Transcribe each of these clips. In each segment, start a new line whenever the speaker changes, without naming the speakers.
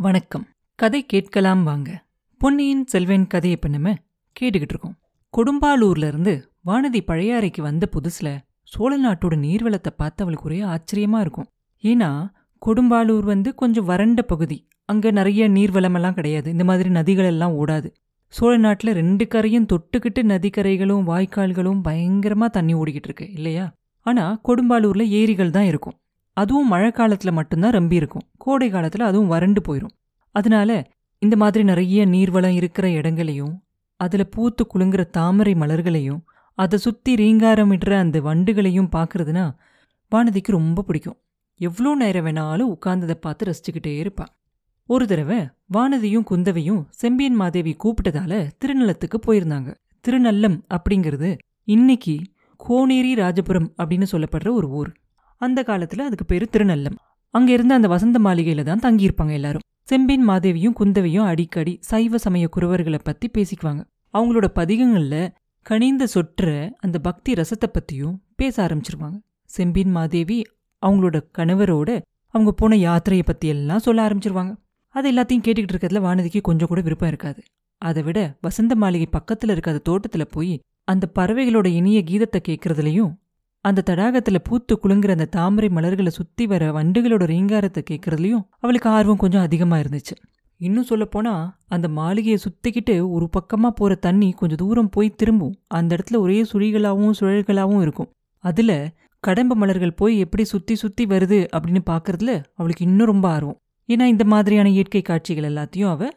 வணக்கம். கதை கேட்கலாம் வாங்க. பொன்னியின் செல்வன் கதையை இப்ப நம்ம கேட்டுக்கிட்டு இருக்கோம். கொடும்பாலூர்ல இருந்து வானதி பழையாறைக்கு வந்த புதுசுல சோழ நாட்டோட நீர்வளத்தை பார்த்து அவளுக்கு ஒரே ஆச்சரியமா இருக்கும். ஏன்னா கொடும்பாலூர் வந்து கொஞ்சம் வறண்ட பகுதி. அங்க நிறைய நீர்வளமெல்லாம் கிடையாது. இந்த மாதிரி நதிகள் எல்லாம் ஓடாது. சோழ நாட்டுல ரெண்டு கரையும் தொட்டுக்கிட்டு நதிக்கரைகளும் வாய்க்கால்களும் பயங்கரமா தண்ணி ஓடிக்கிட்டு இருக்கு இல்லையா? ஆனா கொடும்பாலூர்ல ஏரிகள் தான் இருக்கும். அதுவும் மழை காலத்தில் மட்டும்தான் ரம்பி இருக்கும். கோடை காலத்தில் அதுவும் வறண்டு போயிடும் அதனால இந்த மாதிரி நிறைய நீர்வளம் இருக்கிற இடங்களையும் அதில் பூத்து குலுங்குற தாமரை மலர்களையும் அதை சுற்றி ரீங்காரமிடுற அந்த வண்டுகளையும் பார்க்குறதுனா வானதிக்கு ரொம்ப பிடிக்கும். எவ்வளோ நேரம் வேணாலும் உட்கார்ந்ததை பார்த்து ரசிச்சுக்கிட்டே இருப்பான் ஒரு தடவை வானதியும் குந்தவையும் செம்பியன் மாதேவி கூப்பிட்டதால திருநலத்துக்கு போயிருந்தாங்க. திருநல்லம் அப்படிங்கிறது இன்னைக்கு கோனேரி ராஜபுரம் அப்படின்னு சொல்லப்படுற ஒரு ஊர். அந்த காலத்துல அதுக்கு பேரு திருநல்லம். அங்கிருந்து அந்த வசந்த மாளிகையில தான் தங்கியிருப்பாங்க எல்லாரும். செம்பின் மாதேவியும் குந்தவையும் அடிக்கடி சைவ சமய குருவர்களை பத்தி பேசிக்குவாங்க. அவங்களோட பதிகங்கள்ல கனிந்த சொற்ற அந்த பக்தி ரசத்தை பத்தியும் பேச ஆரம்பிச்சிருவாங்க. செம்பின் மாதேவி அவங்களோட கணவரோட அவங்க போன யாத்திரையை பத்தி எல்லாம் சொல்ல ஆரம்பிச்சிருவாங்க. அது எல்லாத்தையும் கேட்டுக்கிட்டு இருக்கிறதுல வானதிக்கு கொஞ்சம் கூட விருப்பம் இருக்காது. அதை விட வசந்த மாளிகை பக்கத்துல இருக்காத தோட்டத்துல போய் அந்த பறவைகளோட இனிய கீதத்தை கேட்கறதுலயும் அந்த தடாகத்துல பூத்து குலுங்குற அந்த தாமரை மலர்களை சுத்தி வர வண்டுகளோட ரீங்காரத்தை கேட்கறதுலயும் அவளுக்கு ஆர்வம் கொஞ்சம் அதிகமா இருந்துச்சு. இன்னும் சொல்லப்போனா அந்த மாளிகையை சுத்திக்கிட்டு ஒரு பக்கமா போற தண்ணி கொஞ்சம் தூரம் போய் திரும்பும். அந்த இடத்துல ஒரே சுழிகளாவும் சுழல்களாவும் இருக்கும். அதுல கடம்ப மலர்கள் போய் எப்படி சுத்தி சுத்தி வருது அப்படின்னு பாக்குறதுல அவளுக்கு இன்னும் ரொம்ப ஆர்வம். ஏன்னா இந்த மாதிரியான இயற்கை காட்சிகள் எல்லாத்தையும் அவ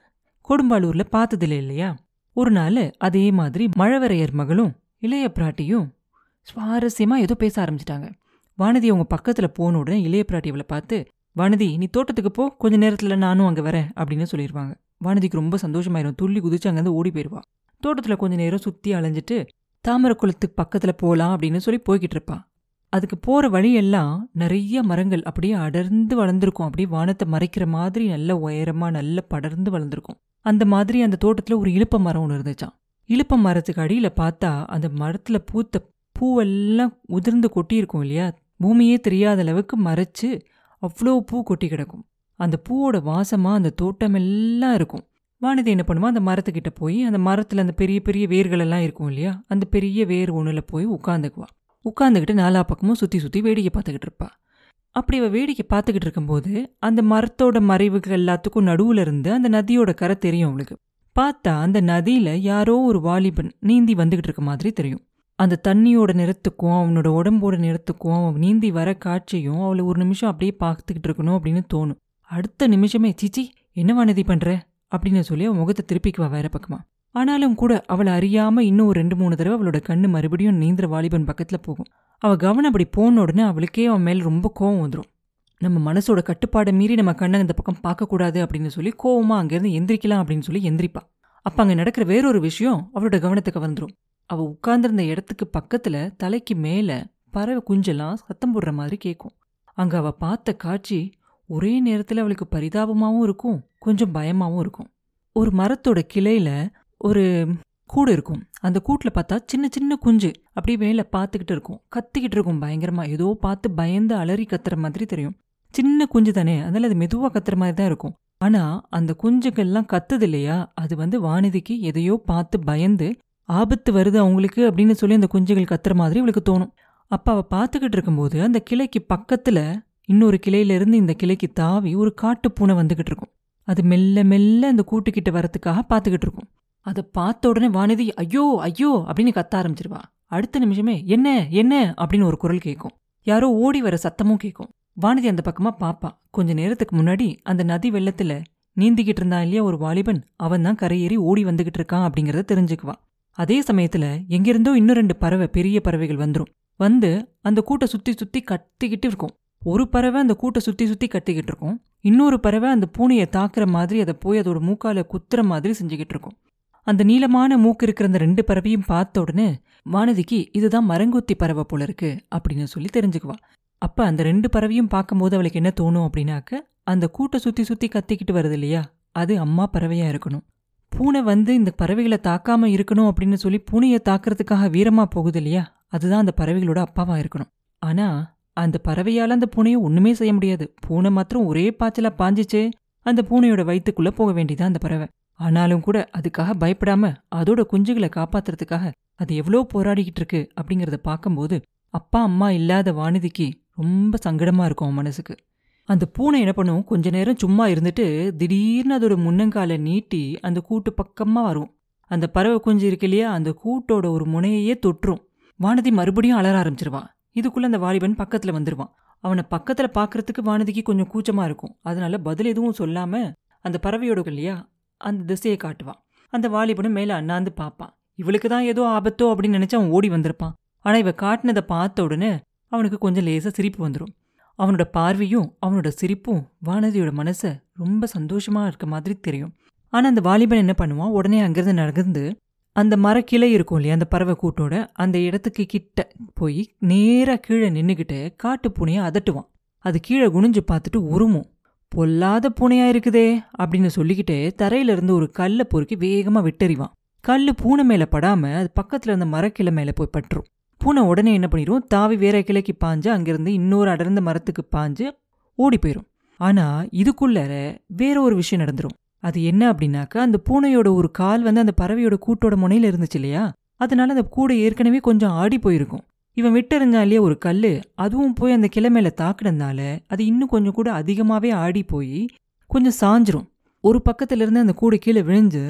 கொடும்பாலூர்ல பார்த்ததில்லை இல்லையா? ஒரு நாள் அதே மாதிரி மழவரையர் மகளும் இளைய பிராட்டியும் சுவாரஸ்யமாக ஏதோ பேச ஆரம்பிச்சிட்டாங்க. வானதி அவங்க பக்கத்தில் போன உடனே இளைய பிராட்டி இவளை பார்த்து வானதி நீ தோட்டத்துக்கு போ கொஞ்ச நேரத்தில் நானும் அங்கே வரேன் அப்படின்னு சொல்லிடுவாங்க வானதிக்கு ரொம்ப சந்தோஷமாயிரும். துள்ளி குதிச்சு அங்கேருந்து ஓடி போயிடுவா தோட்டத்தில் கொஞ்ச நேரம் சுற்றி அலைஞ்சிட்டு தாமரை குளத்துக்கு பக்கத்தில் போகலாம் அப்படின்னு சொல்லி போய்கிட்டு இருப்பான் அதுக்கு போகிற வழியெல்லாம் நிறைய மரங்கள் அப்படியே அடர்ந்து வளர்ந்துருக்கும். அப்படியே வானத்தை மறைக்கிற மாதிரி நல்ல உயரமாக நல்ல படர்ந்து வளர்ந்துருக்கும். அந்த மாதிரி அந்த தோட்டத்தில் ஒரு இழுப்ப மரம் ஒன்று இருந்துச்சான் இழுப்ப மரத்துக்கு அடியில் பார்த்தா அந்த மரத்தில் பூத்த பூவெல்லாம் உதிர்ந்து கொட்டியிருக்கும் இல்லையா? பூமியே தெரியாத அளவுக்கு மறைச்சு அவ்வளோ பூ கொட்டி கிடக்கும். அந்த பூவோட வாசமாக அந்த தோட்டம் எல்லாம் இருக்கும். வானதி என்ன பண்ணுவா அந்த மரத்துக்கிட்ட போய் அந்த மரத்தில் அந்த பெரிய பெரிய வேர்களெல்லாம் இருக்கும் இல்லையா? அந்த பெரிய வேர் ஒன்றில் போய் உட்காந்துக்குவா உட்காந்துக்கிட்டு நாலா பக்கமும் சுற்றி சுற்றி வேடிக்கை பார்த்துக்கிட்டு இருப்பா. அப்படி அவள் வேடிக்கை பார்த்துக்கிட்டு இருக்கும்போது அந்த மரத்தோட மறைவுகள் எல்லாத்துக்கும் நடுவில் இருந்து அந்த நதியோட கரை தெரியும் அவளுக்கு. பார்த்தா அந்த நதியில் யாரோ ஒரு வாலிபன் நீந்தி வந்துக்கிட்டு இருக்க மாதிரி தெரியும். அந்த தண்ணியோட நிறத்துக்கும் அவனோட உடம்போட நிறத்துக்கும் அவன் நீந்தி வர காட்சியும் அவளை ஒரு நிமிஷம் அப்படியே பார்த்துக்கிட்டு இருக்கணும் அப்படின்னு தோணும். அடுத்த நிமிஷமே சிச்சி என்ன வானதி பண்ற? அப்படின்னு சொல்லி அவன் முகத்தை திருப்பிக்குவா வேற பக்கமா. ஆனாலும் கூட அவளை அறியாமல் இன்னும் ஒரு ரெண்டு மூணு தடவை அவளோட கண்ணு மறுபடியும் நீந்திர வாலிபன் பக்கத்தில் போகும். அவள் கவனம் அப்படி போன உடனே அவளுக்கே அவன் மேலே ரொம்ப கோவம் வந்துடும் நம்ம மனசோட கட்டுப்பாடை மீறி நம்ம கண்ணை இந்த பக்கம் பார்க்கக்கூடாது அப்படின்னு சொல்லி கோவமாக அங்கேருந்து எந்திரிக்கலாம் அப்படின்னு சொல்லி எந்திரிப்பா. அப்போ அங்கே நடக்கிற வேறொரு விஷயம் அவளோட கவனத்துக்கு வந்துடும் அவ உட்கார்ந்திருந்த இடத்துக்கு பக்கத்துல தலைக்கு மேல பறவை குஞ்செல்லாம் சத்தம் போடுற மாதிரி கேட்கும் அங்க அவ பார்த்த காட்சி ஒரே நேரத்தில் அவளுக்கு பரிதாபமாகவும் இருக்கும் கொஞ்சம் பயமாகவும் இருக்கும். ஒரு மரத்தோட கிளையில ஒரு கூடு இருக்கும். அந்த கூட்டில் பார்த்தா சின்ன சின்ன குஞ்சு அப்படியே மேலே பார்த்துக்கிட்டு இருக்கும். கத்திக்கிட்டு இருக்கும் பயங்கரமாக ஏதோ பார்த்து பயந்து அலறி கத்துற மாதிரி தெரியும். சின்ன குஞ்சு தானே அதனால் அது மெதுவாக கத்துற மாதிரி தான் இருக்கும். ஆனால் அந்த குஞ்சுகள்லாம் கத்துது இல்லையா? அது வந்து வானதிக்கு எதையோ பார்த்து பயந்து ஆபத்து வருது அவங்களுக்கு அப்படின்னு சொல்லி அந்த குஞ்சுகள் கத்துற மாதிரி இவளுக்கு தோணும். அப்போ அவள் பார்த்துக்கிட்டு இருக்கும்போது அந்த கிளைக்கு பக்கத்தில் இன்னொரு கிளையிலேருந்து இந்த கிளைக்கு தாவி ஒரு காட்டு பூனை வந்துக்கிட்டு இருக்கும். அது மெல்ல மெல்ல அந்த கூட்டுக்கிட்ட வரத்துக்காக பார்த்துக்கிட்டு இருக்கும். அதை பார்த்த உடனே வானதி ஐயோ ஐயோ அப்படின்னு கத்த ஆரம்பிச்சிருவா. அடுத்த நிமிஷமே என்ன என்ன? அப்படின்னு ஒரு குரல் கேட்கும் யாரோ ஓடி வர சத்தமும் கேட்கும் வானதி அந்த பக்கமாக பார்ப்பா கொஞ்ச நேரத்துக்கு முன்னாடி அந்த நதி வெள்ளத்தில் நீந்திக்கிட்டு இருந்தா இல்லையா ஒரு வாலிபன் அவன் தான் கரையேறி ஓடி வந்துகிட்டு இருக்கான் அப்படிங்கிறத தெரிஞ்சுக்குவா. அதே சமயத்துல எங்கிருந்தோ இன்னும் ரெண்டு பறவை பெரிய பறவைகள் வந்துரும். வந்து அந்த கூட்டை சுத்தி சுத்தி கத்திக்கிட்டு இருக்கும். ஒரு பறவை அந்த கூட்டை சுத்தி சுத்தி கத்திக்கிட்டு இருக்கும். இன்னொரு பறவை அந்த பூனையை தாக்குற மாதிரி அதை போய் அதோட மூக்கால குத்துற மாதிரி செஞ்சுக்கிட்டு இருக்கும். அந்த நீளமான மூக்கு இருக்கிற அந்த ரெண்டு பறவையும் பார்த்த உடனே வானதிக்கு இதுதான் மரங்கொத்தி பறவை போல இருக்கு அப்படின்னு சொல்லி தெரிஞ்சுக்குவா. அப்ப அந்த ரெண்டு பறவையும் பார்க்கும்போது அவளுக்கு என்ன தோணும் அப்படின்னாக்க அந்த கூட்டை சுத்தி சுத்தி கத்திக்கிட்டு வருது இல்லையா அது அம்மா பறவையா இருக்கணும். பூனை வந்து இந்த பறவைகளை தாக்காமல் இருக்கணும் அப்படின்னு சொல்லி பூனையை தாக்குறதுக்காக வீரமா போகுது இல்லையா? அதுதான் அந்த பறவைகளோட அப்பாவா இருக்கணும். ஆனா அந்த பறவையால அந்த பூனையை ஒண்ணுமே செய்ய முடியாது. பூனை மாத்திரம் ஒரே பாய்ச்சலாக பாஞ்சிச்சு அந்த பூனையோட வயிற்றுக்குள்ளே போக வேண்டியதான் அந்த பறவை. ஆனாலும் கூட அதுக்காக பயப்படாம அதோட குஞ்சுகளை காப்பாத்துறதுக்காக அது எவ்வளோ போராடிக்கிட்டு இருக்கு அப்படிங்கறத பார்க்கும்போது அப்பா அம்மா இல்லாத வானதிக்கு ரொம்ப சங்கடமா இருக்கும் அவன் மனசுக்கு. அந்த பூனை என்ன பண்ணும்? கொஞ்ச நேரம் சும்மா இருந்துட்டு திடீர்னு அதோட முன்னங்காலை நீட்டி அந்த கூட்டு பக்கமாக வரும். அந்த பறவை குஞ்சு இருக்கு இல்லையா? அந்த கூட்டோட ஒரு முனையையே தொற்றும். வானதி மறுபடியும் அலற ஆரம்பிச்சிருவான் இதுக்குள்ளே அந்த வாலிபன் பக்கத்தில் வந்துடுவான் அவனை பக்கத்தில் பார்க்கறதுக்கு வானதிக்கு கொஞ்சம் கூச்சமாக இருக்கும். அதனால பதில் எதுவும் சொல்லாமல் அந்த பறவையோட இல்லையா? அந்த திசையை காட்டுவான். அந்த வாலிபனும் மேலே அண்ணாந்து பார்ப்பான் இவளுக்கு தான் ஏதோ ஆபத்தோ அப்படின்னு நினச்சி அவன் ஓடி வந்திருப்பான். ஆனால் இவ காட்டினதை பார்த்த உடனே அவனுக்கு கொஞ்சம் லேசாக சிரிப்பு வந்துடும் அவனோட பார்வையும் அவனோட சிரிப்பும் வானதியோட மனசை ரொம்ப சந்தோஷமா இருக்க மாதிரி தெரியும். ஆனா அந்த வாலிபன் என்ன பண்ணுவான்? உடனே அங்கிருந்து நடந்து அந்த மரக்கிளை இருக்கும் இல்லையா அந்த பறவை கூட்டோட அந்த இடத்துக்கு கிட்ட போய் நேரா கீழே நின்றுக்கிட்டு காட்டு பூனையை அதட்டுவான். அது கீழே குனிஞ்சு பார்த்துட்டு உருமும். பொல்லாத பூனையா இருக்குதே அப்படின்னு சொல்லிக்கிட்டு தரையில இருந்து ஒரு கல்லை பொறுக்கி வேகமா விட்டறிவான். கல்லு பூனை மேல படாம அது பக்கத்துல இருந்த மரக்கிளை மேல போய் பட்டுரும். பூனை உடனே என்ன பண்ணிடும் தாவி வேற கிளைக்கு பாஞ்சு அங்கிருந்து இன்னொரு அடர்ந்த மரத்துக்கு பாஞ்சு ஓடி போயிடும் ஆனால் இதுக்குள்ளர வேற ஒரு விஷயம் நடந்துடும் அது என்ன அப்படின்னாக்கா அந்த பூனையோட ஒரு கால் வந்து அந்த பறவையோட கூட்டோட முனையில் இருந்துச்சு இல்லையா? அதனால அந்த கூடை ஏற்கனவே கொஞ்சம் ஆடி போயிருக்கும். இவன் விட்டெறிஞ்சான் இல்லையா ஒரு கல் அதுவும் போய் அந்த கிளை மேலே தாக்குனதுனால அது இன்னும் கொஞ்சம் கூட அதிகமாகவே ஆடி போய் கொஞ்சம் சாஞ்சிரும். ஒரு பக்கத்துலேருந்து அந்த கூடை கீழே விழுந்து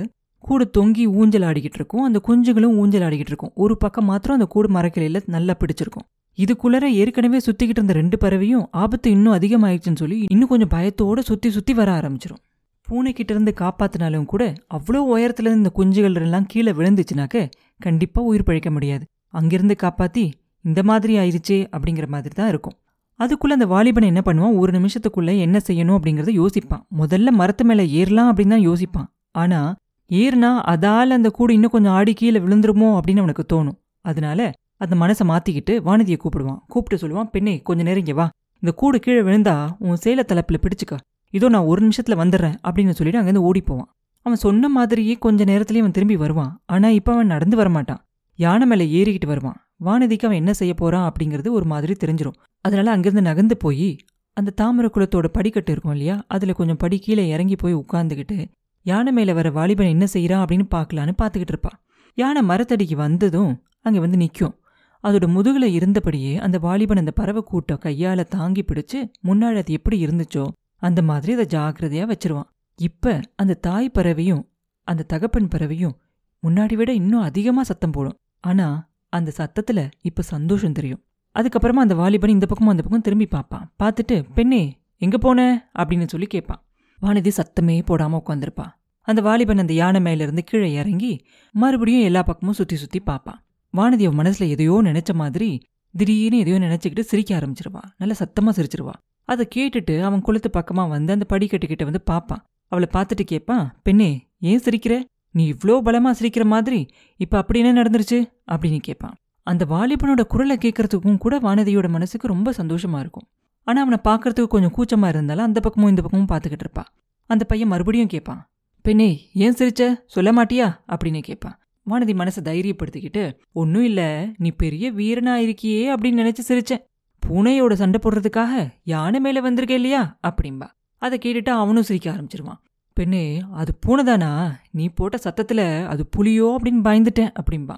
கூடு தொங்கி ஊஞ்சல் ஆடிக்கிட்டு இருக்கும் அந்த குஞ்சுகளும் ஊஞ்சல் ஆடிக்கிட்டு இருக்கும் ஒரு பக்கம் மாத்திரம் அந்த கூடு மரக்கிளையில் நல்லா பிடிச்சிருக்கும். இதுக்குள்ளர ஏற்கனவே சுற்றிக்கிட்டு இருந்த ரெண்டு பறவையும் ஆபத்து இன்னும் அதிகமாயிடுச்சுன்னு சொல்லி இன்னும் கொஞ்சம் பயத்தோடு சுற்றி சுற்றி வர ஆரம்பிச்சிரும். பூனைக்கிட்ட இருந்து காப்பாத்தினாலும் கூட அவ்வளோ உயரத்துல இருந்து இந்த குஞ்சுகள் எல்லாம் கீழே விழுந்துச்சுனாக்க கண்டிப்பாக உயிர் பழிக்க முடியாது. அங்கிருந்து காப்பாத்தி இந்த மாதிரி ஆயிடுச்சே அப்படிங்கிற மாதிரி தான் இருக்கும். அதுக்குள்ள அந்த வாலிபனை என்ன பண்ணுவான்? ஒரு நிமிஷத்துக்குள்ள என்ன செய்யணும் அப்படிங்கறத யோசிப்பான். முதல்ல மரத்து மேலே ஏறலாம் அப்படின்னு தான் யோசிப்பான். ஆனால் ஏறுனா அதால் அந்த கூடு இன்னும் கொஞ்சம் ஆடி கீழே விழுந்துருமோ அப்படின்னு அவனுக்கு தோணும். அதனால அந்த மனசை மாத்திக்கிட்டு வானதியை கூப்பிடுவான். கூப்பிட்டு சொல்லுவான் பெண்ணே கொஞ்ச நேரம் இங்கே வா. இந்த கூடு கீழே விழுந்தா உன் சேல தலைப்பில் பிடிச்சிக்க. இதோ நான் ஒரு நிமிஷத்தில் வந்துடுறேன் அப்படின்னு சொல்லிட்டு அங்கேருந்து ஓடி போவான். அவன் சொன்ன மாதிரியே கொஞ்ச நேரத்துலேயே அவன் திரும்பி வருவான். ஆனால் இப்போ அவன் நடந்து வரமாட்டான் யானை மேலே ஏறிக்கிட்டு வருவான். வானதிக்கு அவன் என்ன செய்ய போறான் அப்படிங்கிறது ஒரு மாதிரி தெரிஞ்சிரும். அதனால அங்கேருந்து நகர்ந்து போய் அந்த தாமரை குளத்தோட படிக்கட்டு இருக்கும் இல்லையா அதில் கொஞ்சம் படி கீழே இறங்கி போய் உட்காந்துக்கிட்டு யானை மேல வர வாலிபன் என்ன செய்கிறான் அப்படின்னு பார்க்கலான்னு பார்த்துக்கிட்டு இருப்பா. யானை மரத்தடிக்கு வந்ததும் அங்கே வந்து நிற்கும் அதோட முதுகுல இருந்தபடியே அந்த வாலிபன் அந்த பறவை கூட்டம் கையால தாங்கி பிடிச்சு முன்னாடி அது எப்படி இருந்துச்சோ அந்த மாதிரி அதை ஜாக்கிரதையா வச்சிருவான். இப்ப அந்த தாய் பறவையும் அந்த தகப்பன் பறவையும் முன்னாடி விட இன்னும் அதிகமா சத்தம் போடும். ஆனா அந்த சத்தத்துல இப்போ சந்தோஷம் தெரியும். அதுக்கப்புறமா அந்த வாலிபன் இந்த பக்கமும் அந்த பக்கம் திரும்பி பார்ப்பான். பார்த்துட்டு பெண்ணே எங்க போன? அப்படின்னு சொல்லி கேட்பான். வானதி சத்தமே போடாம உட்காந்துருப்பா அந்த வாலிபன் அந்த யானை மேல இருந்து கீழே இறங்கி மறுபடியும் எல்லா பக்கமும் சுத்தி சுத்தி பார்ப்பான் வானதி அவன் மனசுல எதையோ நினைச்ச மாதிரி திடீர்னு எதையோ நினைச்சுக்கிட்டு சிரிக்க ஆரம்பிச்சிருவா. நல்ல சத்தமா சிரிச்சிருவா. அதை கேட்டுட்டு அவன் குளத்து பக்கமா வந்து அந்த படிக்கட்டுக்கிட்ட வந்து பார்ப்பான் அவளை பார்த்துட்டு கேட்பான் பெண்ணே ஏன் சிரிக்கிற? நீ இவ்ளோ பலமா சிரிக்கிற மாதிரி. இப்போ அப்படி என்ன நடந்துருச்சு? அப்படின்னு கேட்பான் அந்த வாலிபனோட குரலை கேட்கறதுக்கும் கூட வானதியோட மனசுக்கு ரொம்ப சந்தோஷமா இருக்கும். ஆனால் அவனை பார்க்கறதுக்கு கொஞ்சம் கூச்சமாக இருந்தாலும் அந்த பக்கமும் இந்த பக்கமும் பார்த்துக்கிட்டு இருப்பான் அந்த பையன் மறுபடியும் கேட்பான் பெண்ணே ஏன் சிரிச்ச? சொல்ல மாட்டியா? அப்படின்னு கேட்பான் வானதி மனசை தைரியப்படுத்திக்கிட்டு ஒன்றும் இல்லை நீ பெரிய வீரனா இருக்கியே அப்படின்னு நினைச்சு சிரிச்சேன். பூனையோட சண்டை போடுறதுக்காக யானை மேலே வந்திருக்க இல்லையா? அப்படிம்பா. அதை கேட்டுட்டு அவனும் சிரிக்க ஆரம்பிச்சிருவான். பெண்ணே அது பூனைதானா நீ போட்ட சத்தத்தில் அது புலியோ? அப்படின்னு பயந்துட்டேன் அப்படிம்பா.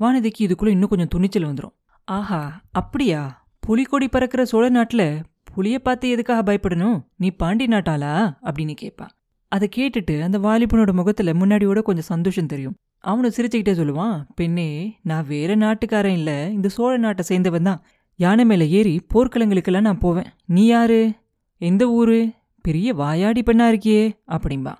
வானதிக்கு இதுக்குள்ளே இன்னும் கொஞ்சம் துணிச்சல் வந்துடும் ஆஹா அப்படியா? புலிக்கொடி பறக்கிற சோழ நாட்டில் புலியை பார்த்து எதுக்காக பயப்படணும்? நீ பாண்டி நாட்டாளா? அப்படின்னு கேட்பா. அதை கேட்டுட்டு அந்த வாலிபனோட முகத்தில் முன்னாடியோட கொஞ்சம் சந்தோஷம் தெரியும். அவனை சிரிச்சுக்கிட்டே சொல்லுவான் பெண்ணே நான் வேற நாட்டுக்காரன் இல்லை. இந்த சோழ நாட்டை சேர்ந்தவன் தான். யானை மேலே ஏறி போர்க்களங்களுக்கெல்லாம் நான் போவேன். நீ யாரு? எந்த ஊரு? பெரிய வாயாடி பெண்ணா இருக்கியே அப்படிம்பா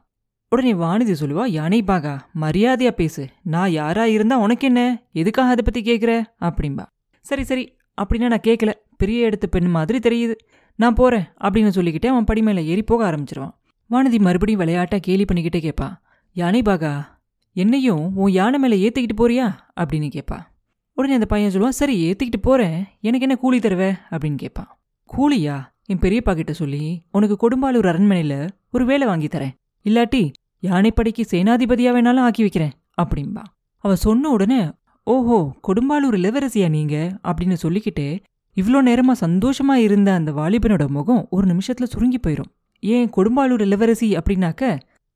உடனே வானதி சொல்லுவா யானை பாகா மரியாதையா பேசு. நான் யாரா இருந்தா உனக்கு என்ன எதுக்காக அதை பத்தி கேட்குற அப்படிம்பா சரி சரி அப்படின்னா நான் கேட்கல பெரிய இடத்து பெண் மாதிரி தெரியுது. நான் போறேன் அப்படின்னு சொல்லிக்கிட்டே அவன் படி மேலே ஏறி போக ஆரம்பிச்சிருவான். வானதி மறுபடியும் விளையாட்டா கேலி பண்ணிக்கிட்டே கேட்பா யானை பாகா என்னையும் உன் யானை மேல ஏத்திக்கிட்டு போறியா? அப்படின்னு கேட்பா உடனே அந்த பையன் சொல்லுவான் சரி ஏத்திக்கிட்டு போறேன். எனக்கு என்ன கூலி தருவ? அப்படின்னு கேட்பான் கூலியா? என் பெரியப்பா கிட்ட சொல்லி உனக்கு கொடும்பாலூர் அரண்மனையில ஒரு வேலை வாங்கி தரேன். இல்லாட்டி யானைப்படைக்கு சேனாதிபதியா வேணாலும் ஆக்கி வைக்கிறேன் அப்படின்பா அவன் சொன்ன உடனே ஓஹோ கொடும்பாலூர் இளவரசியா நீங்க? அப்படின்னு சொல்லிக்கிட்டே இவ்வளோ நேரமா சந்தோஷமா இருந்த அந்த வாலிபனோட முகம் ஒரு நிமிஷத்துல சுருங்கி போயிடும் ஏன் கொடும்பாலூர் இளவரசி அப்படின்னாக்க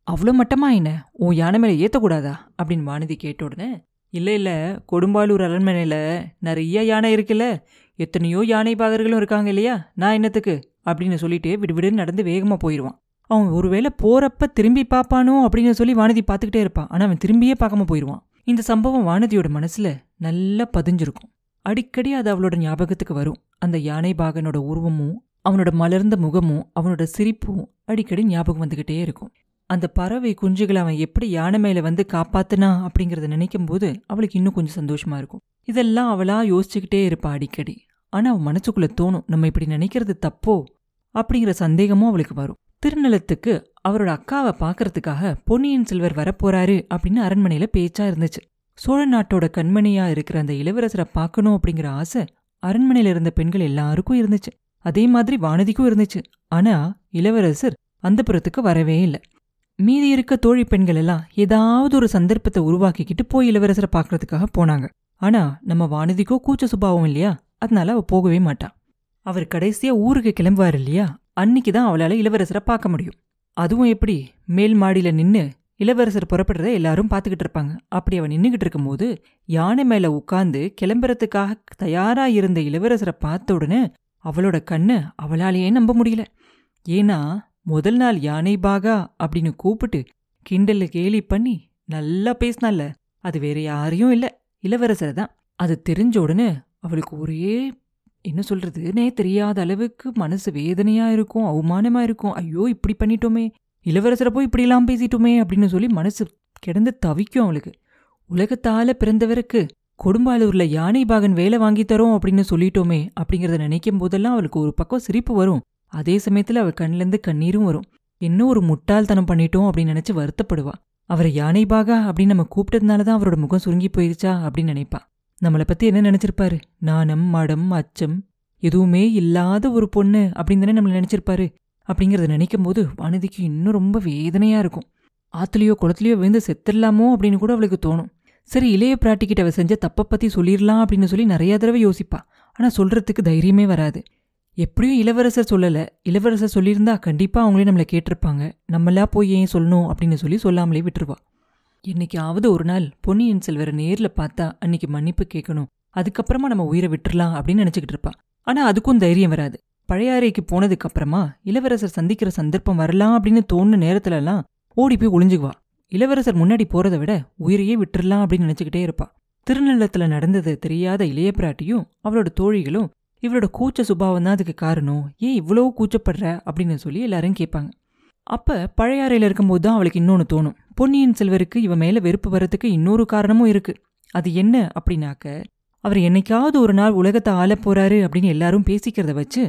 அவ்வளோ மட்டமா என்ன? உன் யானை மேலே ஏற்றக்கூடாதா அப்படின்னு வானதி கேட்ட உடனே இல்லை இல்லை கொடும்பாலூர் அரண்மனையில் நிறைய யானை இருக்குல்ல? எத்தனையோ யானை பாகர்களும் இருக்காங்க இல்லையா? நான் என்னத்துக்கு? அப்படின்னு சொல்லிட்டு விடுவிடுன்னு நடந்து வேகமாக போயிடுவான் அவன் ஒருவேளை போறப்ப திரும்பி பார்ப்பானோ அப்படின்னு சொல்லி வானதி பார்த்துக்கிட்டே இருப்பான் ஆனால் அவன் திரும்பியே பார்க்காம போயிடுவான் இந்த சம்பவம் வானதியோட மனசுல நல்லா பதிஞ்சிருக்கும். அடிக்கடி அது அவளோட ஞாபகத்துக்கு வரும். அந்த யானை பாகனோட உருவமும் அவனோட மலர்ந்த முகமும் அவனோட சிரிப்பும் அடிக்கடி ஞாபகம் வந்துகிட்டே இருக்கும். அந்த பறவை குஞ்சுகளை அவன் எப்படி யானை மேல வந்து காப்பாத்துனா அப்படிங்கறத நினைக்கும் போது அவளுக்கு இன்னும் கொஞ்சம் சந்தோஷமா இருக்கும். இதெல்லாம் அவளா யோசிச்சுக்கிட்டே இருப்பா அடிக்கடி. ஆனா அவன் மனசுக்குள்ள தோணும் நம்ம இப்படி நினைக்கிறது தப்போ அப்படிங்கிற சந்தேகமும் அவளுக்கு வரும். திருநலத்துக்கு அவரோட அக்காவை பார்க்கறதுக்காக பொன்னியின் செல்வர் வரப்போறாரு அப்படின்னு அரண்மனையில பேச்சா இருந்துச்சு. சோழ நாட்டோட கண்மணியா இருக்கிற அந்த இளவரசரை பார்க்கணும் அப்படிங்கிற ஆசை அரண்மனையில இருந்த பெண்கள் எல்லாருக்கும் இருந்துச்சு. அதே மாதிரி வானதிக்கும் இருந்துச்சு. ஆனா இளவரசர் அந்த புறத்துக்கு வரவே இல்லை. மீதி இருக்க தோழி பெண்கள் எல்லாம் ஏதாவது ஒரு சந்தர்ப்பத்தை உருவாக்கிக்கிட்டு போய் இளவரசரை பார்க்கறதுக்காக போனாங்க. ஆனா நம்ம வானதிக்கோ கூச்ச சுபாவம் இல்லையா? அதனால அவ போகவே மாட்டா. அவர் கடைசியா ஊருக்கு கிளம்புவார் இல்லையா? அன்னைக்கு தான் அவளால இளவரசரை பார்க்க முடியும். அதுவும் எப்படி? மேல் மாடியில நின்று இளவரசர் புறப்படுறத எல்லாரும் பார்த்துக்கிட்டு இருப்பாங்க. அப்படி அவன் நின்றுக்கிட்டு இருக்கும்போது யானை மேல உட்கார்ந்து கிளம்புறதுக்காக தயாராக இருந்த இளவரசரை பார்த்த உடனே அவளோட கண்ணை அவளாலேயே நம்ப முடியல. ஏன்னா முதல் நாள் யானை பாகா அப்படின்னு கூப்பிட்டு கிண்டல்ல கேலி பண்ணி நல்லா பேசினால அது வேற யாரையும் இல்லை. இளவரசரை தான். அது தெரிஞ்ச உடனே அவளுக்கு ஒரே என்ன சொல்றதுன்னே தெரியாத அளவுக்கு மனசு வேதனையா இருக்கும் அவமானமா இருக்கும். ஐயோ இப்படி பண்ணிட்டோமே இளவரசரை போய் இப்படிலாம் பேசிட்டோமே அப்படின்னு சொல்லி மனசு கிடந்து தவிக்கும் அவளுக்கு. உலகத்தால பிறந்தவருக்கு கொடும்பாலூர்ல யானை பாகன் வேலை வாங்கி தரோம் அப்படின்னு சொல்லிட்டோமே அப்படிங்கறத நினைக்கும் போதெல்லாம் அவளுக்கு ஒரு பக்கம் சிரிப்பு வரும். அதே சமயத்துல அவள் கண்ணிலேருந்து கண்ணீரும் வரும். என்ன ஒரு முட்டாள்தனம் பண்ணிட்டோம் அப்படின்னு நினைச்சு வருத்தப்படுவா. அவரை யானை பாகா அப்படின்னு நம்ம கூப்பிட்டதுனால தான் அவரோட முகம் சுருங்கி போயிருச்சா அப்படின்னு நினைப்பா. நம்மளை பத்தி என்ன நினைச்சிருப்பாரு? நாணம் மடம் அச்சம் எதுவுமே இல்லாத ஒரு பொண்ணு அப்படின்னு தானே நம்மளை நினைச்சிருப்பாரு? அப்படிங்கறத நினைக்கும் போது வானதிக்கு இன்னும் ரொம்ப வேதனையா இருக்கும். ஆத்துலயோ குளத்துலயோ விழுந்து செத்துடலாமோ அப்படின்னு கூட அவளுக்கு தோணும். சரி இளைய பிராட்டிக்கிட்ட அவ செஞ்ச தப்பை பத்தி சொல்லிடலாம் அப்படின்னு சொல்லி நிறைய தடவை யோசிப்பா. ஆனா சொல்றதுக்கு தைரியமே வராது. எப்படியும் இளவரசர் சொல்லல. இளவரசர் சொல்லியிருந்தா கண்டிப்பா அவங்களே நம்மளை கேட்டிருப்பாங்க. நம்மளா போய் ஏன் சொல்லணும் அப்படின்னு சொல்லி சொல்லாமலே விட்டுருவா. என்னைக்காவது ஒரு நாள் பொன்னியின் செல்வரை நேரில் பார்த்தா அன்னைக்கு மன்னிப்பு கேட்கணும். அதுக்கப்புறமா நம்ம உயிரை விட்டுறலாம் அப்படின்னு நினச்சிக்கிட்டு இருப்பா. ஆனா அதுக்கும் தைரியம் வராது. பழையாறைக்கு போனதுக்கு அப்புறமா இளவரசர் சந்திக்கிற சந்தர்ப்பம் வரலாம் அப்படின்னு தோணுன நேரத்துலலாம் ஓடி போய் ஒளிஞ்சுக்குவா. இளவரசர் முன்னாடி போறதை விட உயிரையே விட்டுறலாம் அப்படின்னு நினச்சிக்கிட்டே இருப்பா. திருநள்ளத்தில் நடந்தது தெரியாத இளைய பிராட்டியும் அவளோட தோழிகளும் இவளோட கூச்ச சுபாவம் தான் அதுக்கு காரணம். ஏன் இவ்வளோ கூச்சப்படுற அப்படின்னு சொல்லி எல்லாரும் கேட்பாங்க. அப்ப பழையாறையில இருக்கும்போது தான் அவளுக்கு இன்னொன்னு தோணும். பொன்னியின் செல்வருக்கு இவன் மேல வெறுப்பு வர்றதுக்கு இன்னொரு காரணமும் இருக்கு. அது என்ன அப்படின்னாக்க அவர் என்னைக்காவது ஒரு நாள் உலகத்தை ஆளப் போறாரு அப்படின்னு எல்லாரும் பேசிக்கிறத வச்சு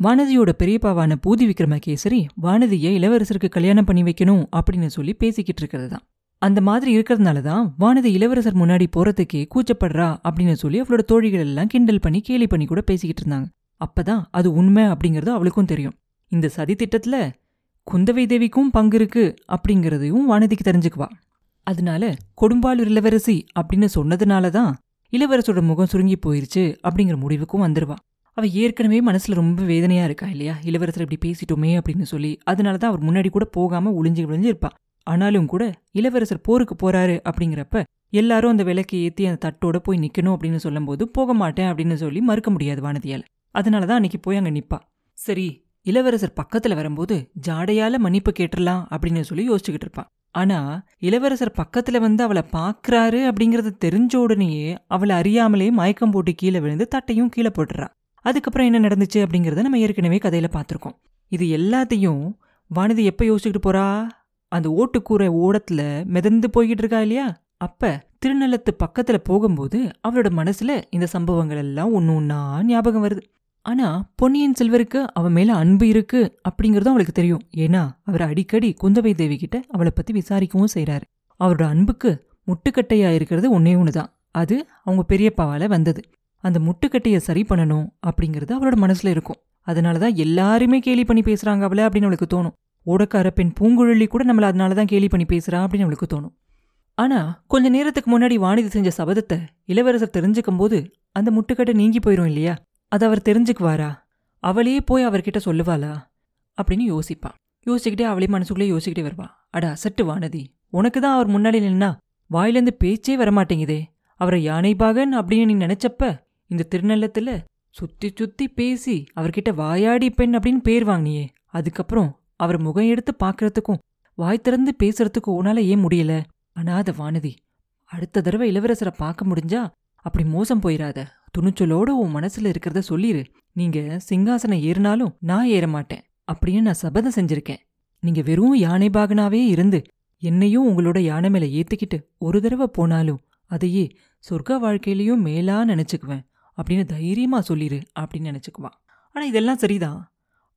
வானதியோட பெரியப்பாவான பூதி விக்ரமகேசரி வானதியை இளவரசருக்கு கல்யாணம் பண்ணி வைக்கணும் அப்படின்னு சொல்லி பேசிக்கிட்டு இருக்கிறது தான். அந்த மாதிரி இருக்கிறதுனால தான் வானதி இளவரசர் முன்னாடி போறதுக்கே கூச்சப்படுறா அப்படின்னு சொல்லி அவளோட தோழிகள் எல்லாம் கிண்டல் பண்ணி கேலி பண்ணி கூட பேசிக்கிட்டு இருந்தாங்க. அப்பதான் அது உண்மை அப்படிங்கறது அவளுக்கும் தெரியும். இந்த சதி திட்டத்துல குந்தவை தேவிக்கும் பங்கு இருக்கு அப்படிங்கறதையும் வானதிக்கு தெரிஞ்சுக்குவா. அதனால கொடும்பாளூர் இளவரசி அப்படின்னு சொன்னதுனால தான் இளவரசோட முகம் சுருங்கி போயிருச்சு அப்படிங்கிற முடிவுக்கும் வந்துருவா. அவ ஏற்கனவே மனசுல ரொம்ப வேதனையா இருக்கா இல்லையா? இளவரசர் இப்படி பேசிட்டோமே அப்படின்னு சொல்லி அதனால தான் அவர் முன்னாடி கூட போகாம ஒளிஞ்சு விழிஞ்சு இருப்பா. ஆனாலும் கூட இளவரசர் போருக்கு போறாரு அப்படிங்கிறப்ப எல்லாரும் அந்த விளக்கை ஏத்தி அந்த தட்டோட போய் நிக்கணும் அப்படின்னு சொல்லும்போது போக மாட்டேன் அப்படின்னு சொல்லி மறுக்க முடியாது வானதியால. அதனாலதான் அன்னைக்கு போய் அங்க நிப்பா. சரி இளவரசர் பக்கத்துல வரும்போது ஜாடையால மன்னிப்பு கேட்டுடலாம் அப்படின்னு சொல்லி யோசிச்சுக்கிட்டு இருப்பான். ஆனா இளவரசர் பக்கத்துல வந்து அவளை பாக்குறாரு அப்படிங்கறது தெரிஞ்ச உடனேயே அவளை அறியாமலே மயக்கம் போட்டு கீழே விழுந்து தட்டையும் கீழே போட்டுறா அதுக்கப்புறம் என்ன நடந்துச்சு அப்படிங்கறத நம்ம ஏற்கனவே கதையில பார்த்துருக்கோம் இது எல்லாத்தையும் வானதி எப்ப யோசிச்சுக்கிட்டு போறா? அந்த ஓட்டுக்கூரை ஓடத்துல மிதந்து போய்கிட்டு இருக்கா இல்லையா? அப்ப திருநள்ளத்து பக்கத்துல போகும்போது அவளோட மனசுல இந்த சம்பவங்கள் எல்லாம் ஒன்னு ஒன்னா ஞாபகம் வருது. ஆனா பொன்னியின் செல்வருக்கு அவ மேல அன்பு இருக்கு அப்படிங்கறதும் அவளுக்கு தெரியும். ஏன்னா அவர் அடிக்கடி குந்தவை தேவி கிட்ட அவளை பத்தி விசாரிக்கவும் செய்றாரு. அவரோட அன்புக்கு முட்டுக்கட்டையா இருக்கிறது ஒன்னே ஒண்ணுதான். அது அவங்க பெரியப்பாவால வந்தது. அந்த முட்டுக்கட்டையை சரி பண்ணணும் அப்படிங்கிறது அவரோட மனசுல இருக்கும். அதனாலதான் எல்லாருமே கேலி பண்ணி பேசுறாங்க அவளை அப்படின்னு அவளுக்கு தோணும். ஓடக்கார பெண் பூங்குழலி கூட நம்மள அதனாலதான் கேலி பண்ணி பேசுறா அப்படின்னு அவளுக்கு தோணும். ஆனா கொஞ்ச நேரத்துக்கு முன்னாடி வாணிதி செஞ்ச சபதத்தை இளவரசர் தெரிஞ்சுக்கும் போது அந்த முட்டுக்கட்டை நீங்கி போயிரும் இல்லையா? அது அவர் தெரிஞ்சுக்குவாரா? அவளே போய் அவர்கிட்ட சொல்லுவாளா? அப்படின்னு யோசிப்பா. யோசிச்சுக்கிட்டே அவளே மனசுக்குள்ளே யோசிக்கிட்டே வருவா. அட அசட்டு வானதி. உனக்கு தான் அவர் முன்னாடி நின்னா வாயிலேருந்து பேச்சே வரமாட்டேங்குதே. அவரை யானை பாகன் அப்படின்னு நீ நினைச்சப்ப இந்த திருநள்ளத்தில் சுத்தி சுத்தி பேசி அவர்கிட்ட வாயாடி பெண் அப்படின்னு பேர் வாங்கினியே. அதுக்கப்புறம் அவர் முகம் எடுத்து பார்க்கறதுக்கும் வாய் திறந்து பேசுறதுக்கும் உன்னால ஏன் முடியல? அனாத வானதி. அடுத்த தடவை இளவரசரை பார்க்க முடிஞ்சா அப்படி மோசம் போயிடாத துணிச்சலோட உன் மனசுல இருக்கிறத சொல்லிரு. நீங்க சிங்காசனம் ஏறினாலும் நான் ஏற மாட்டேன். அப்படின்னு நான் சபதம் செஞ்சிருக்கேன். நீங்க வெறும் யானை பாகனாவே இருந்து என்னையும் உங்களோட யானை மேல ஏத்திக்கிட்டு ஒரு தடவை போனாலும் அதையே சொர்க்க வாழ்க்கையிலயும் மேலா நினைச்சுக்குவேன் அப்படின்னு தைரியமா சொல்லிரு அப்படின்னு நினைச்சுக்குவா ஆனா இதெல்லாம் சரிதான்.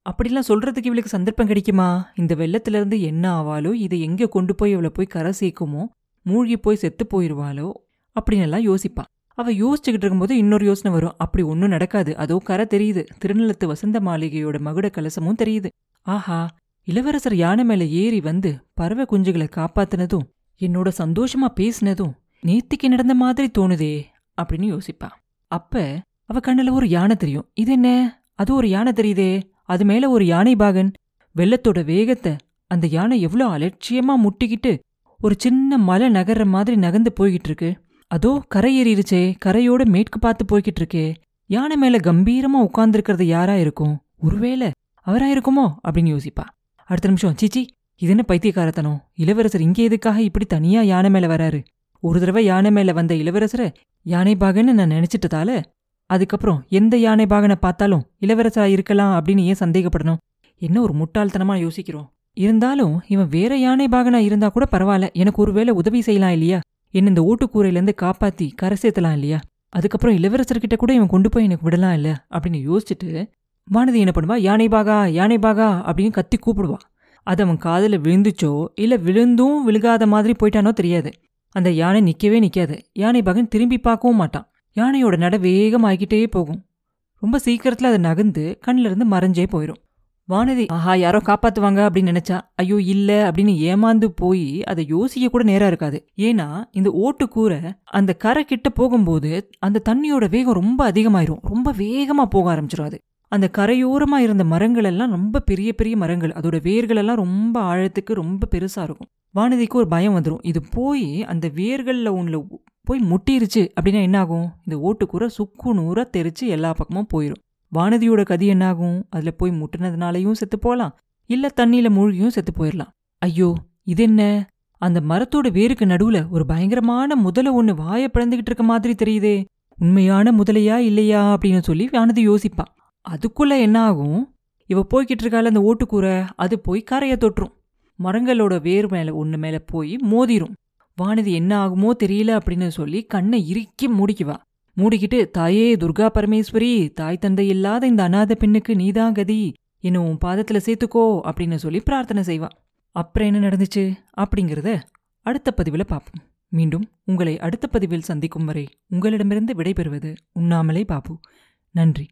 அப்படிலாம் சொல்றதுக்கு இவளுக்கு சந்தர்ப்பம் கிடைக்குமா? இந்த வெள்ளத்துல இருந்து என்ன ஆவாலோ இதை எங்க கொண்டு போய் இவளை போய் கரை சேர்க்குமோ? மூழ்கி போய் செத்து போயிருவாளோ? அப்படின்னு எல்லாம் யோசிப்பா. அவ யோசிச்சுக்கிட்டு இருக்கும்போது இன்னொரு யோசனை வரும். அப்படி ஒன்றும் நடக்காது. அதோ கரை தெரியுது. திருநிலத்து வசந்த மாளிகையோட மகுட கலசமும் தெரியுது. ஆஹா இளவரசர் யானை மேல ஏறி வந்து பறவை குஞ்சுகளை காப்பாத்தினதும் என்னோட சந்தோஷமா பேசினதும் நேத்திக்கு நடந்த மாதிரி தோணுதே அப்படின்னு யோசிப்பா. அப்ப அவ கண்ணுல ஒரு யானை தெரியும். இது என்ன? அது ஒரு யானை தெரியுதே. அது மேல ஒரு யானை பாகன். வெள்ளத்தோட வேகத்தை அந்த யானை எவ்வளோ அலட்சியமா முட்டிக்கிட்டு ஒரு சின்ன மலை நகர்ற மாதிரி நகர்ந்து போய்கிட்டு இருக்கு. அதோ கரை ஏறிடுச்சே கரையோட மேற்கு பார்த்து போய்கிட்டு இருக்கே யானை மேல கம்பீரமா உட்கார்ந்துருக்கிறது யாரா இருக்கும்? ஒருவேளை அவரா இருக்குமோ? அப்படின்னு யோசிப்பா. அடுத்த நிமிஷம் சீச்சி இது என்ன பைத்தியக்காரத்தனம்? இளவரசர் இங்கே எதுக்காக இப்படி தனியா யானை மேல வராரு? ஒரு தடவை யானை மேல வந்த இளவரசரை யானை பாகன்னு நான் நினைச்சிட்டதால? அதுக்கப்புறம் எந்த யானை பாகனை பார்த்தாலும் இளவரசரா இருக்கலாம் அப்படின்னு ஏன் சந்தேகப்படணும்? என்ன ஒரு முட்டாள்தனமா யோசிக்கிறோம்? இருந்தாலும் இவன் வேற யானை பாகனா இருந்தா கூட பரவாயில்ல எனக்கு ஒருவேளை உதவி செய்யலாம் இல்லையா? என்ன இந்த ஓட்டுக்கூரையிலேருந்து காப்பாத்தி கரை சேர்த்தலாம் இல்லையா? அதுக்கப்புறம் இளவரசர்கிட்ட கூட இவன் கொண்டு போய் எனக்கு விடலாம் இல்லை அப்படின்னு யோசிச்சுட்டு வானதி என்ன பண்ணுவா? யானை பாகா யானை பாகா அப்படின்னு கத்தி கூப்பிடுவா. அது அவன் காதில் விழுந்துச்சோ இல்லை விழுந்தும் விழுகாத மாதிரி போயிட்டானோ தெரியாது. அந்த யானை நிற்கவே நிற்காது யானை பாகன் திரும்பி பார்க்கவும் மாட்டான். யானையோட நட வேகமாகிக்கிட்டே போகும். ரொம்ப சீக்கிரத்தில் அது நகர்ந்து கண்ணிலிருந்து மறைஞ்சே போயிடும் வானதி ஆஹா யாரோ காப்பாத்துவாங்க அப்படின்னு நினைச்சா ஐயோ இல்ல அப்படின்னு ஏமாந்து போய் அதை யோசிக்க கூட நேரம் இருக்காது. ஏன்னா இந்த ஓட்டுக்கூரை அந்த கரை கிட்ட போகும்போது அந்த தண்ணியோட வேகம் ரொம்ப அதிகமாயிரும். ரொம்ப வேகமா போக ஆரம்பிச்சிடும் அது. அந்த கரையோரமா இருந்த மரங்கள் எல்லாம் ரொம்ப பெரிய பெரிய மரங்கள். அதோட வேர்கள் எல்லாம் ரொம்ப ஆழத்துக்கு ரொம்ப பெருசா இருக்கும். வானதிக்கு ஒரு பயம் வந்துடும் இது போய் அந்த வேர்கள்ல ஒண்ணுல போய் முட்டிருச்சு அப்படின்னா என்ன ஆகும் இந்த ஓட்டுக்கூரை சுக்கு நூறா தெரிச்சு எல்லா பக்கமும் போயிடும் வானதியோட கதி என்னாகும்? அதுல போய் முட்டினதுனாலையும் செத்து போகலாம் இல்ல தண்ணியில் மூழ்கியும் செத்து போயிடலாம் ஐயோ இது என்ன? அந்த மரத்தோட வேருக்கு நடுவுல ஒரு பயங்கரமான முதல ஒன்று வாயை பிளந்துகிட்டு இருக்க மாதிரி தெரியுதே. உண்மையான முதலையா இல்லையா அப்படின்னு சொல்லி வானதி யோசிப்பா. அதுக்குள்ள என்ன ஆகும் இவ போய்கிட்டு இருக்கால அந்த ஓட்டுக்கூரை அது போய் கரைய தொட்டுரும் மரங்களோட வேர் மேல ஒன்று மேல போய் மோதிரும். வானதி என்ன ஆகுமோ தெரியல அப்படின்னு சொல்லி கண்ணை இறுக்கி முடிக்குவா. மூடிக்கிட்டு தாயே துர்கா பரமேஸ்வரி தாய் தந்தை இல்லாத இந்த அநாத பெண்ணுக்கு நீதான் கதி. என்ன உன் பாதத்துல சேர்த்துக்கோ அப்படின்னு சொல்லி பிரார்த்தனை செய்வா அப்புறம் என்ன நடந்துச்சு? அப்படிங்கிறத அடுத்த பதிவில் பார்ப்போம். மீண்டும் உங்களை அடுத்த பதிவில் சந்திக்கும் வரை உங்களிடமிருந்து விடைபெறுவது உண்ணாமலே பாபு. நன்றி.